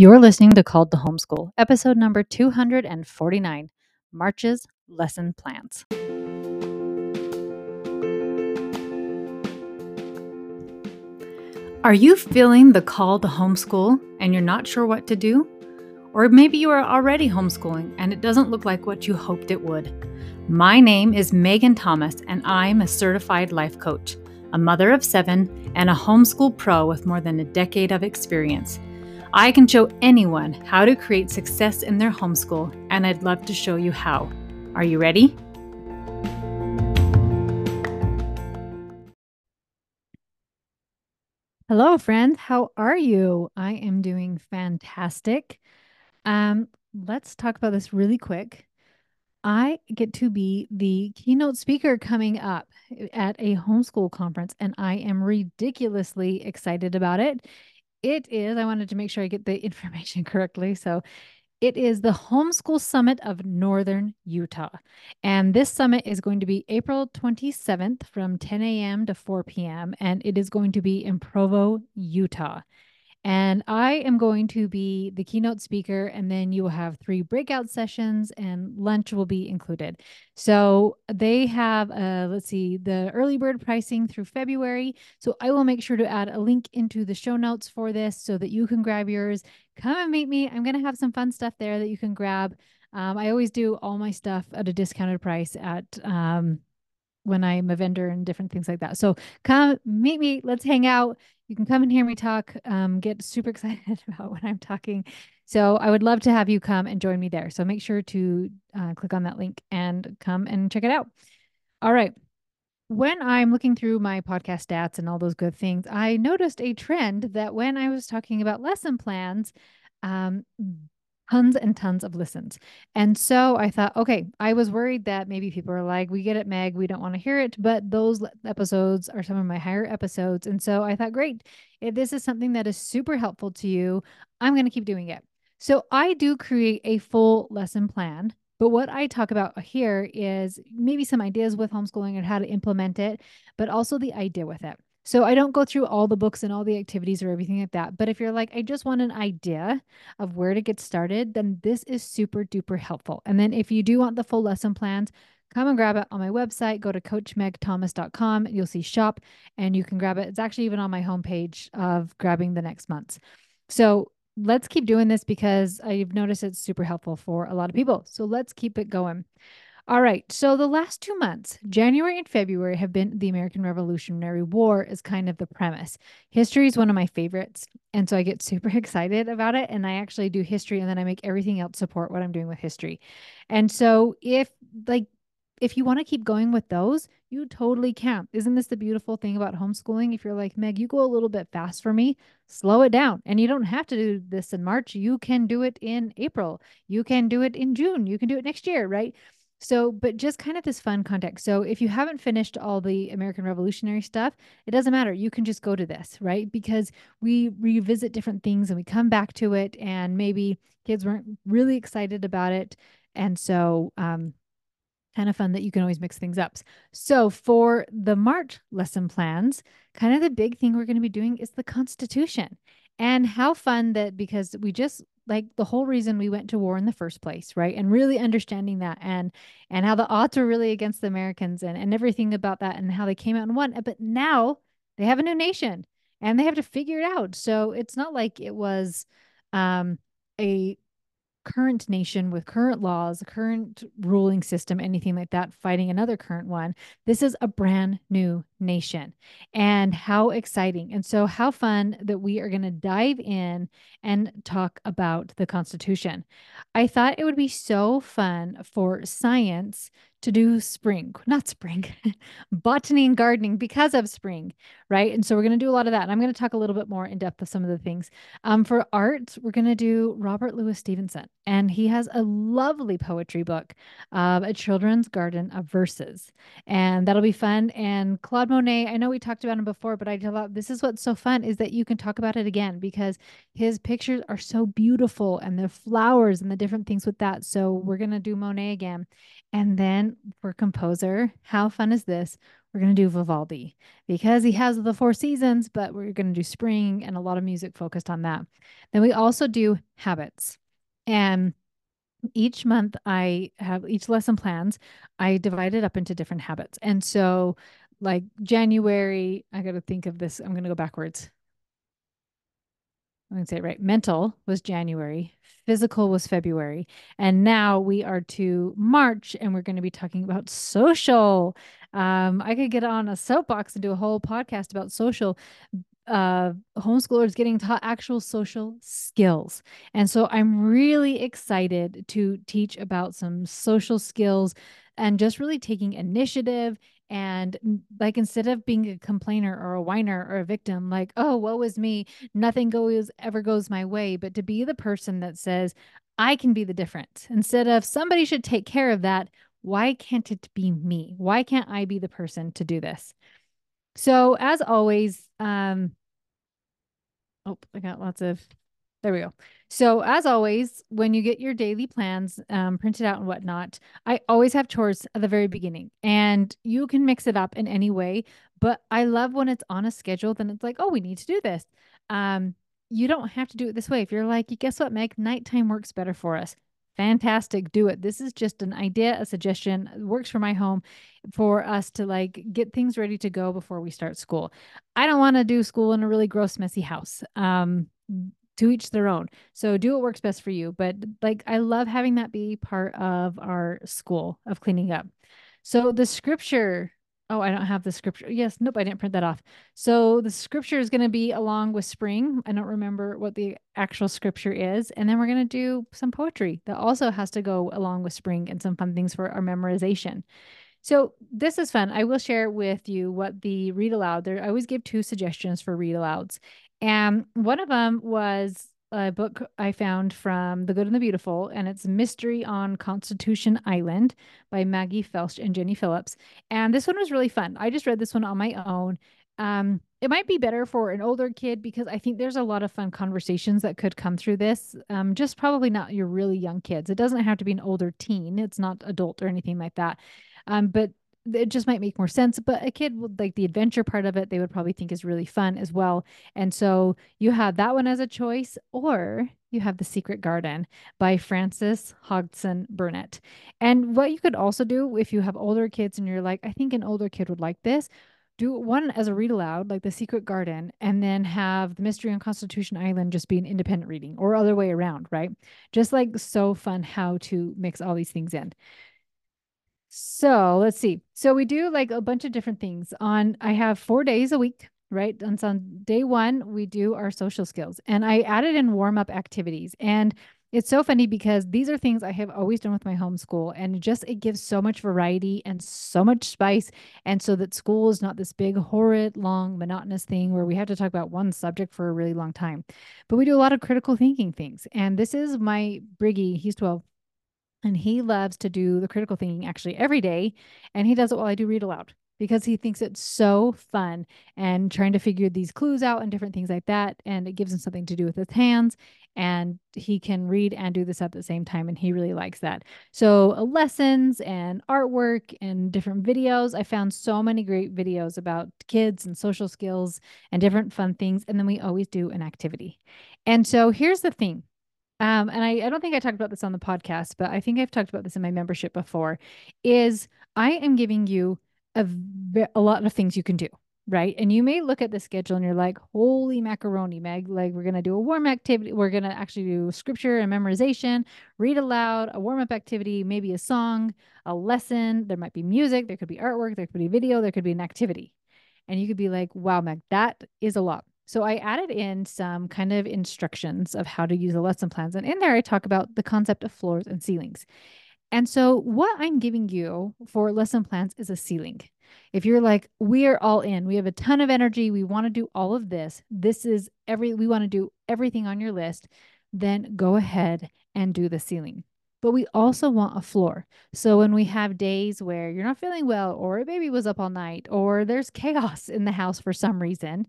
You're listening to Called to Homeschool, episode number 249 March's Lesson Plans. Are you feeling the call to homeschool and you're not sure what to do? Or maybe you are already homeschooling and it doesn't look like what you hoped it would. My name is Megan Thomas and I'm a certified life coach, a mother of seven, and a homeschool pro with more than a decade of experience. I can show anyone how to create success in their homeschool, and I'd love to show you how. Are you ready? Hello, friends. How are you? I am doing fantastic. Um, let's talk about this really quick. I get to be the keynote speaker coming up at a homeschool conference, and I am ridiculously excited about it. It is, I wanted to make sure I get the information correctly. So it is the Homeschool Summit of Northern Utah. And this summit is going to be April 27th from 10 a.m. to 4 p.m. And it is going to be in Provo, Utah. And I am going to be the keynote speaker, and then you will have three breakout sessions, and lunch will be included. So they have, uh, let's see, the early bird pricing through February. So I will make sure to add a link into the show notes for this so that you can grab yours. Come and meet me. I'm going to have some fun stuff there that you can grab. Um, I always do all my stuff at a discounted price at um, when I'm a vendor and different things like that. So come meet me. Let's hang out you can come and hear me talk, um, get super excited about what I'm talking. So I would love to have you come and join me there. So make sure to uh, click on that link and come and check it out. All right. When I'm looking through my podcast stats and all those good things, I noticed a trend that when I was talking about lesson plans, um, tons and tons of listens. And so I thought, okay, I was worried that maybe people are like, we get it, Meg, we don't want to hear it. But those episodes are some of my higher episodes. And so I thought, great, if this is something that is super helpful to you, I'm going to keep doing it. So I do create a full lesson plan. But what I talk about here is maybe some ideas with homeschooling and how to implement it, but also the idea with it. So I don't go through all the books and all the activities or everything like that. But if you're like, I just want an idea of where to get started, then this is super duper helpful. And then if you do want the full lesson plans, come and grab it on my website. Go to coachmegthomas.com. You'll see shop and you can grab it. It's actually even on my homepage of grabbing the next month's. So let's keep doing this because I've noticed it's super helpful for a lot of people. So let's keep it going. All right. So the last two months, January and February, have been the American Revolutionary War, is kind of the premise. History is one of my favorites. And so I get super excited about it. And I actually do history and then I make everything else support what I'm doing with history. And so if, like, if you want to keep going with those, you totally can. Isn't this the beautiful thing about homeschooling? If you're like, Meg, you go a little bit fast for me, slow it down. And you don't have to do this in March. You can do it in April. You can do it in June. You can do it next year, right? So, but just kind of this fun context. So, if you haven't finished all the American Revolutionary stuff, it doesn't matter. You can just go to this, right? Because we revisit different things and we come back to it, and maybe kids weren't really excited about it. And so, um, kind of fun that you can always mix things up. So, for the March lesson plans, kind of the big thing we're going to be doing is the Constitution. And how fun that because we just like the whole reason we went to war in the first place right? And really understanding that and and how the odds were really against the americans and and everything about that and how they came out and won. But now they have a new nation and they have to figure it out. So it's not like it was um a current nation with current laws, current ruling system, anything like that, fighting another current one. This is a brand new nation. And how exciting. And so, how fun that we are going to dive in and talk about the Constitution. I thought it would be so fun for science to do spring, not spring, botany and gardening because of spring, right? And so we're going to do a lot of that. And I'm going to talk a little bit more in depth of some of the things. Um, for art, we're going to do Robert Louis Stevenson, and he has a lovely poetry book, uh, A Children's Garden of Verses, and that'll be fun. And Claude Monet, I know we talked about him before, but I thought this is what's so fun is that you can talk about it again because his pictures are so beautiful and the flowers and the different things with that. So we're going to do Monet again. And then for composer, how fun is this? We're going to do Vivaldi because he has the four seasons, but we're going to do spring and a lot of music focused on that. Then we also do habits. And each month I have each lesson plans, I divide it up into different habits. And so, like January, I got to think of this. I'm going to go backwards. I'm going to say it right. Mental was January, physical was February, and now we are to March and we're going to be talking about social. Um, I could get on a soapbox and do a whole podcast about social. Uh, homeschoolers getting taught actual social skills. And so I'm really excited to teach about some social skills and just really taking initiative and like instead of being a complainer or a whiner or a victim like oh woe is me nothing goes ever goes my way but to be the person that says i can be the difference instead of somebody should take care of that. Why can't it be me? Why can't i be the person to do this? So as always um oh i got lots of there we go so, as always, when you get your daily plans um, printed out and whatnot, I always have chores at the very beginning, and you can mix it up in any way. But I love when it's on a schedule, then it's like, oh, we need to do this. Um, you don't have to do it this way. If you're like, guess what, Meg, nighttime works better for us. Fantastic, do it. This is just an idea, a suggestion. It works for my home for us to like get things ready to go before we start school. I don't want to do school in a really gross, messy house. Um, to each their own. So do what works best for you. But like, I love having that be part of our school of cleaning up. So the scripture, oh, I don't have the scripture. Yes, nope, I didn't print that off. So the scripture is going to be along with spring. I don't remember what the actual scripture is. And then we're going to do some poetry that also has to go along with spring and some fun things for our memorization. So this is fun. I will share with you what the read aloud. There, I always give two suggestions for read alouds, and one of them was a book I found from The Good and the Beautiful, and it's Mystery on Constitution Island by Maggie Felsch and Jenny Phillips. And this one was really fun. I just read this one on my own. Um, it might be better for an older kid because I think there's a lot of fun conversations that could come through this. Um, just probably not your really young kids. It doesn't have to be an older teen. It's not adult or anything like that. Um, but it just might make more sense. But a kid would like the adventure part of it, they would probably think is really fun as well. And so you have that one as a choice, or you have The Secret Garden by Frances Hodgson Burnett. And what you could also do if you have older kids and you're like, I think an older kid would like this, do one as a read aloud, like The Secret Garden, and then have The Mystery on Constitution Island just be an independent reading or other way around, right? Just like so fun how to mix all these things in. So let's see. So we do like a bunch of different things on, I have four days a week, right? And so on day one, we do our social skills and I added in warm up activities. And it's so funny because these are things I have always done with my homeschool and just it gives so much variety and so much spice. And so that school is not this big, horrid, long, monotonous thing where we have to talk about one subject for a really long time. But we do a lot of critical thinking things. And this is my Briggy, he's 12 and he loves to do the critical thinking actually every day. And he does it while I do read aloud because he thinks it's so fun and trying to figure these clues out and different things like that. And it gives him something to do with his hands. And he can read and do this at the same time. And he really likes that. So, uh, lessons and artwork and different videos. I found so many great videos about kids and social skills and different fun things. And then we always do an activity. And so, here's the thing um, and I, I don't think I talked about this on the podcast, but I think I've talked about this in my membership before, is I am giving you a, a lot of things you can do, right? And you may look at the schedule and you're like, holy macaroni, Meg, like we're going to do a warm activity. We're going to actually do scripture and memorization, read aloud, a warm up activity, maybe a song, a lesson. There might be music, there could be artwork, there could be video, there could be an activity. And you could be like, wow, Meg, that is a lot. So I added in some kind of instructions of how to use the lesson plans. And in there, I talk about the concept of floors and ceilings. And so what I'm giving you for lesson plans is a ceiling. If you're like, we are all in, we have a ton of energy, we want to do all of this, this is every, we want to do everything on your list, then go ahead and do the ceiling. But we also want a floor. So when we have days where you're not feeling well, or a baby was up all night, or there's chaos in the house for some reason,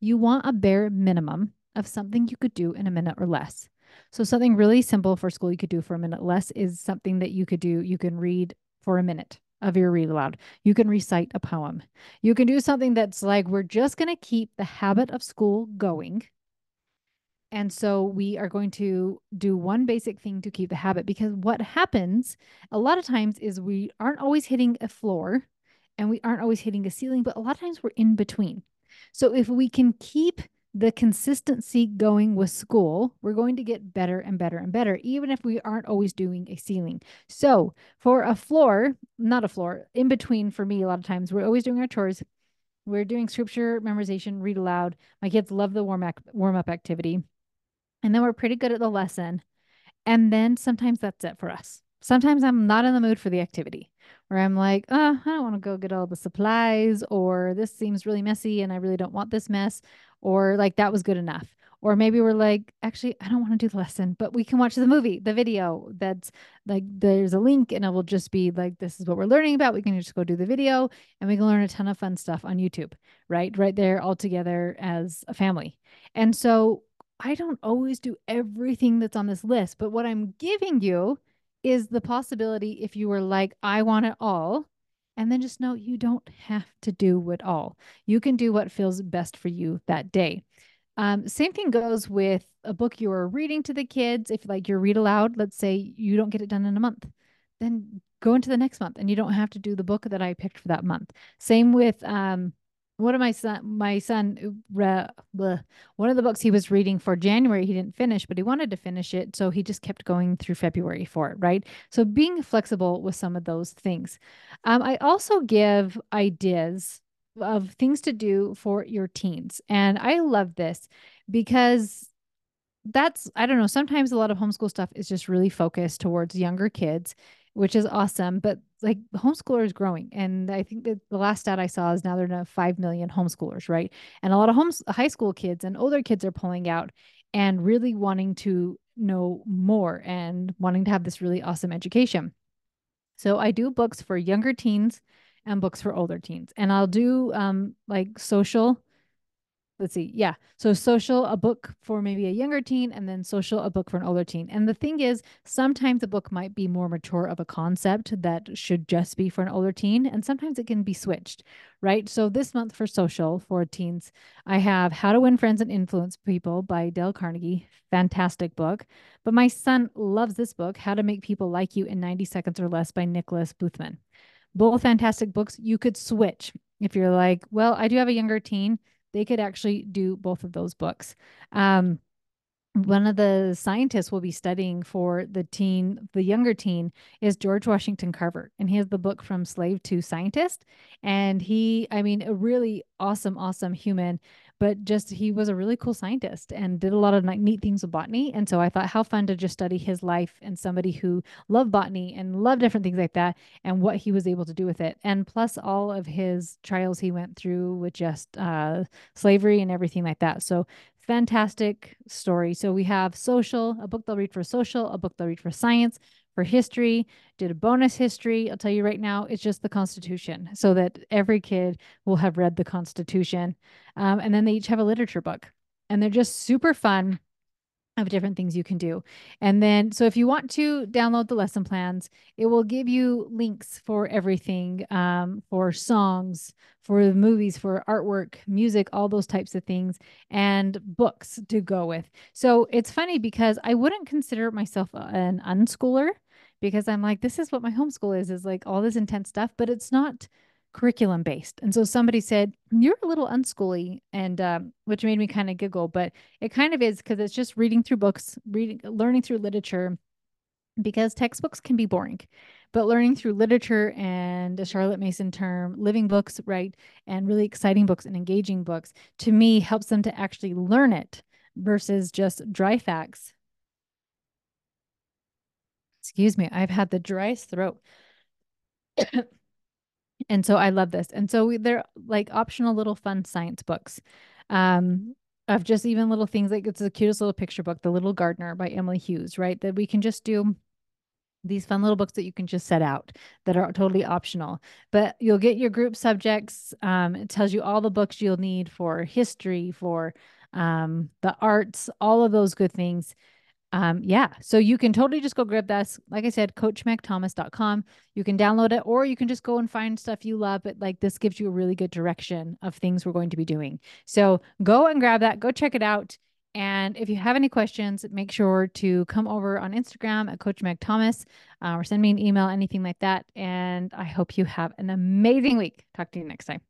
you want a bare minimum of something you could do in a minute or less. So, something really simple for school you could do for a minute less is something that you could do, you can read for a minute, of your read aloud. You can recite a poem. You can do something that's like, we're just going to keep the habit of school going. And so we are going to do one basic thing to keep the habit because what happens a lot of times is we aren't always hitting a floor and we aren't always hitting a ceiling, but a lot of times we're in between. So if we can keep the consistency going with school, we're going to get better and better and better, even if we aren't always doing a ceiling. So, for a floor, not a floor, in between for me, a lot of times we're always doing our chores. We're doing scripture memorization, read aloud. My kids love the warm up, warm up activity. And then we're pretty good at the lesson. And then sometimes that's it for us. Sometimes I'm not in the mood for the activity where I'm like, oh, I don't want to go get all the supplies, or this seems really messy and I really don't want this mess, or like that was good enough. Or maybe we're like, actually, I don't want to do the lesson, but we can watch the movie, the video that's like, there's a link and it will just be like, this is what we're learning about. We can just go do the video and we can learn a ton of fun stuff on YouTube, right? Right there all together as a family. And so I don't always do everything that's on this list, but what I'm giving you is the possibility if you were like, I want it all. And then just know you don't have to do it all. You can do what feels best for you that day. Um, same thing goes with a book you're reading to the kids. If like you read aloud, let's say you don't get it done in a month, then go into the next month and you don't have to do the book that I picked for that month. Same with um, one of my son my son uh, bleh, one of the books he was reading for january he didn't finish but he wanted to finish it so he just kept going through february for it right so being flexible with some of those things um, i also give ideas of things to do for your teens and i love this because that's i don't know sometimes a lot of homeschool stuff is just really focused towards younger kids which is awesome. But like homeschooler is growing. And I think that the last stat I saw is now there are 5 million homeschoolers, right? And a lot of homes, high school kids and older kids are pulling out and really wanting to know more and wanting to have this really awesome education. So I do books for younger teens and books for older teens. And I'll do um, like social let's see. Yeah. So social, a book for maybe a younger teen, and then social, a book for an older teen. And the thing is, sometimes a book might be more mature of a concept that should just be for an older teen, and sometimes it can be switched, right? So this month for social for teens, I have How to Win Friends and Influence People by Dale Carnegie. Fantastic book. But my son loves this book, How to Make People Like You in 90 Seconds or Less by Nicholas Boothman. Both fantastic books. You could switch if you're like, well, I do have a younger teen they could actually do both of those books. Um, one of the scientists we'll be studying for the teen, the younger teen, is George Washington Carver. And he has the book From Slave to Scientist. And he, I mean, a really awesome, awesome human but just he was a really cool scientist and did a lot of like, neat things with botany. And so I thought how fun to just study his life and somebody who loved botany and loved different things like that and what he was able to do with it. And plus all of his trials he went through with just uh, slavery and everything like that. So fantastic story. So we have social, a book they'll read for social, a book they'll read for science, for history, did a bonus history. I'll tell you right now, it's just the Constitution, so that every kid will have read the Constitution. Um, and then they each have a literature book, and they're just super fun of different things you can do. And then, so if you want to download the lesson plans, it will give you links for everything um, for songs, for the movies, for artwork, music, all those types of things, and books to go with. So it's funny because I wouldn't consider myself an unschooler because I'm like, this is what my homeschool is, is like all this intense stuff, but it's not curriculum based. And so somebody said, You're a little unschooly, and um, which made me kind of giggle, but it kind of is because it's just reading through books, reading, learning through literature, because textbooks can be boring. But learning through literature and a Charlotte Mason term, living books, right, and really exciting books and engaging books, to me helps them to actually learn it versus just dry facts excuse me, I've had the driest throat. And so I love this. And so we, they're like optional little fun science books. Um, of just even little things like it's the cutest little picture book, The Little Gardener by Emily Hughes, right? That we can just do these fun little books that you can just set out that are totally optional. But you'll get your group subjects. Um, it tells you all the books you'll need for history, for um, the arts, all of those good things um, yeah, so you can totally just go grab that. Like I said, coachmegthomas.com. You can download it or you can just go and find stuff you love. But like this gives you a really good direction of things we're going to be doing. So go and grab that, go check it out. And if you have any questions, make sure to come over on Instagram at Coach Meg Thomas uh, or send me an email, anything like that. And I hope you have an amazing week. Talk to you next time.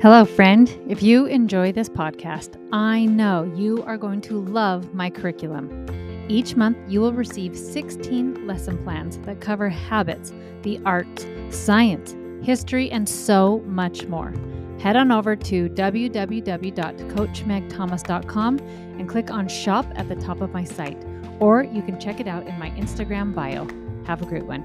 Hello, friend. If you enjoy this podcast, I know you are going to love my curriculum. Each month, you will receive 16 lesson plans that cover habits, the arts, science, history, and so much more. Head on over to www.coachmegthomas.com and click on Shop at the top of my site, or you can check it out in my Instagram bio. Have a great one.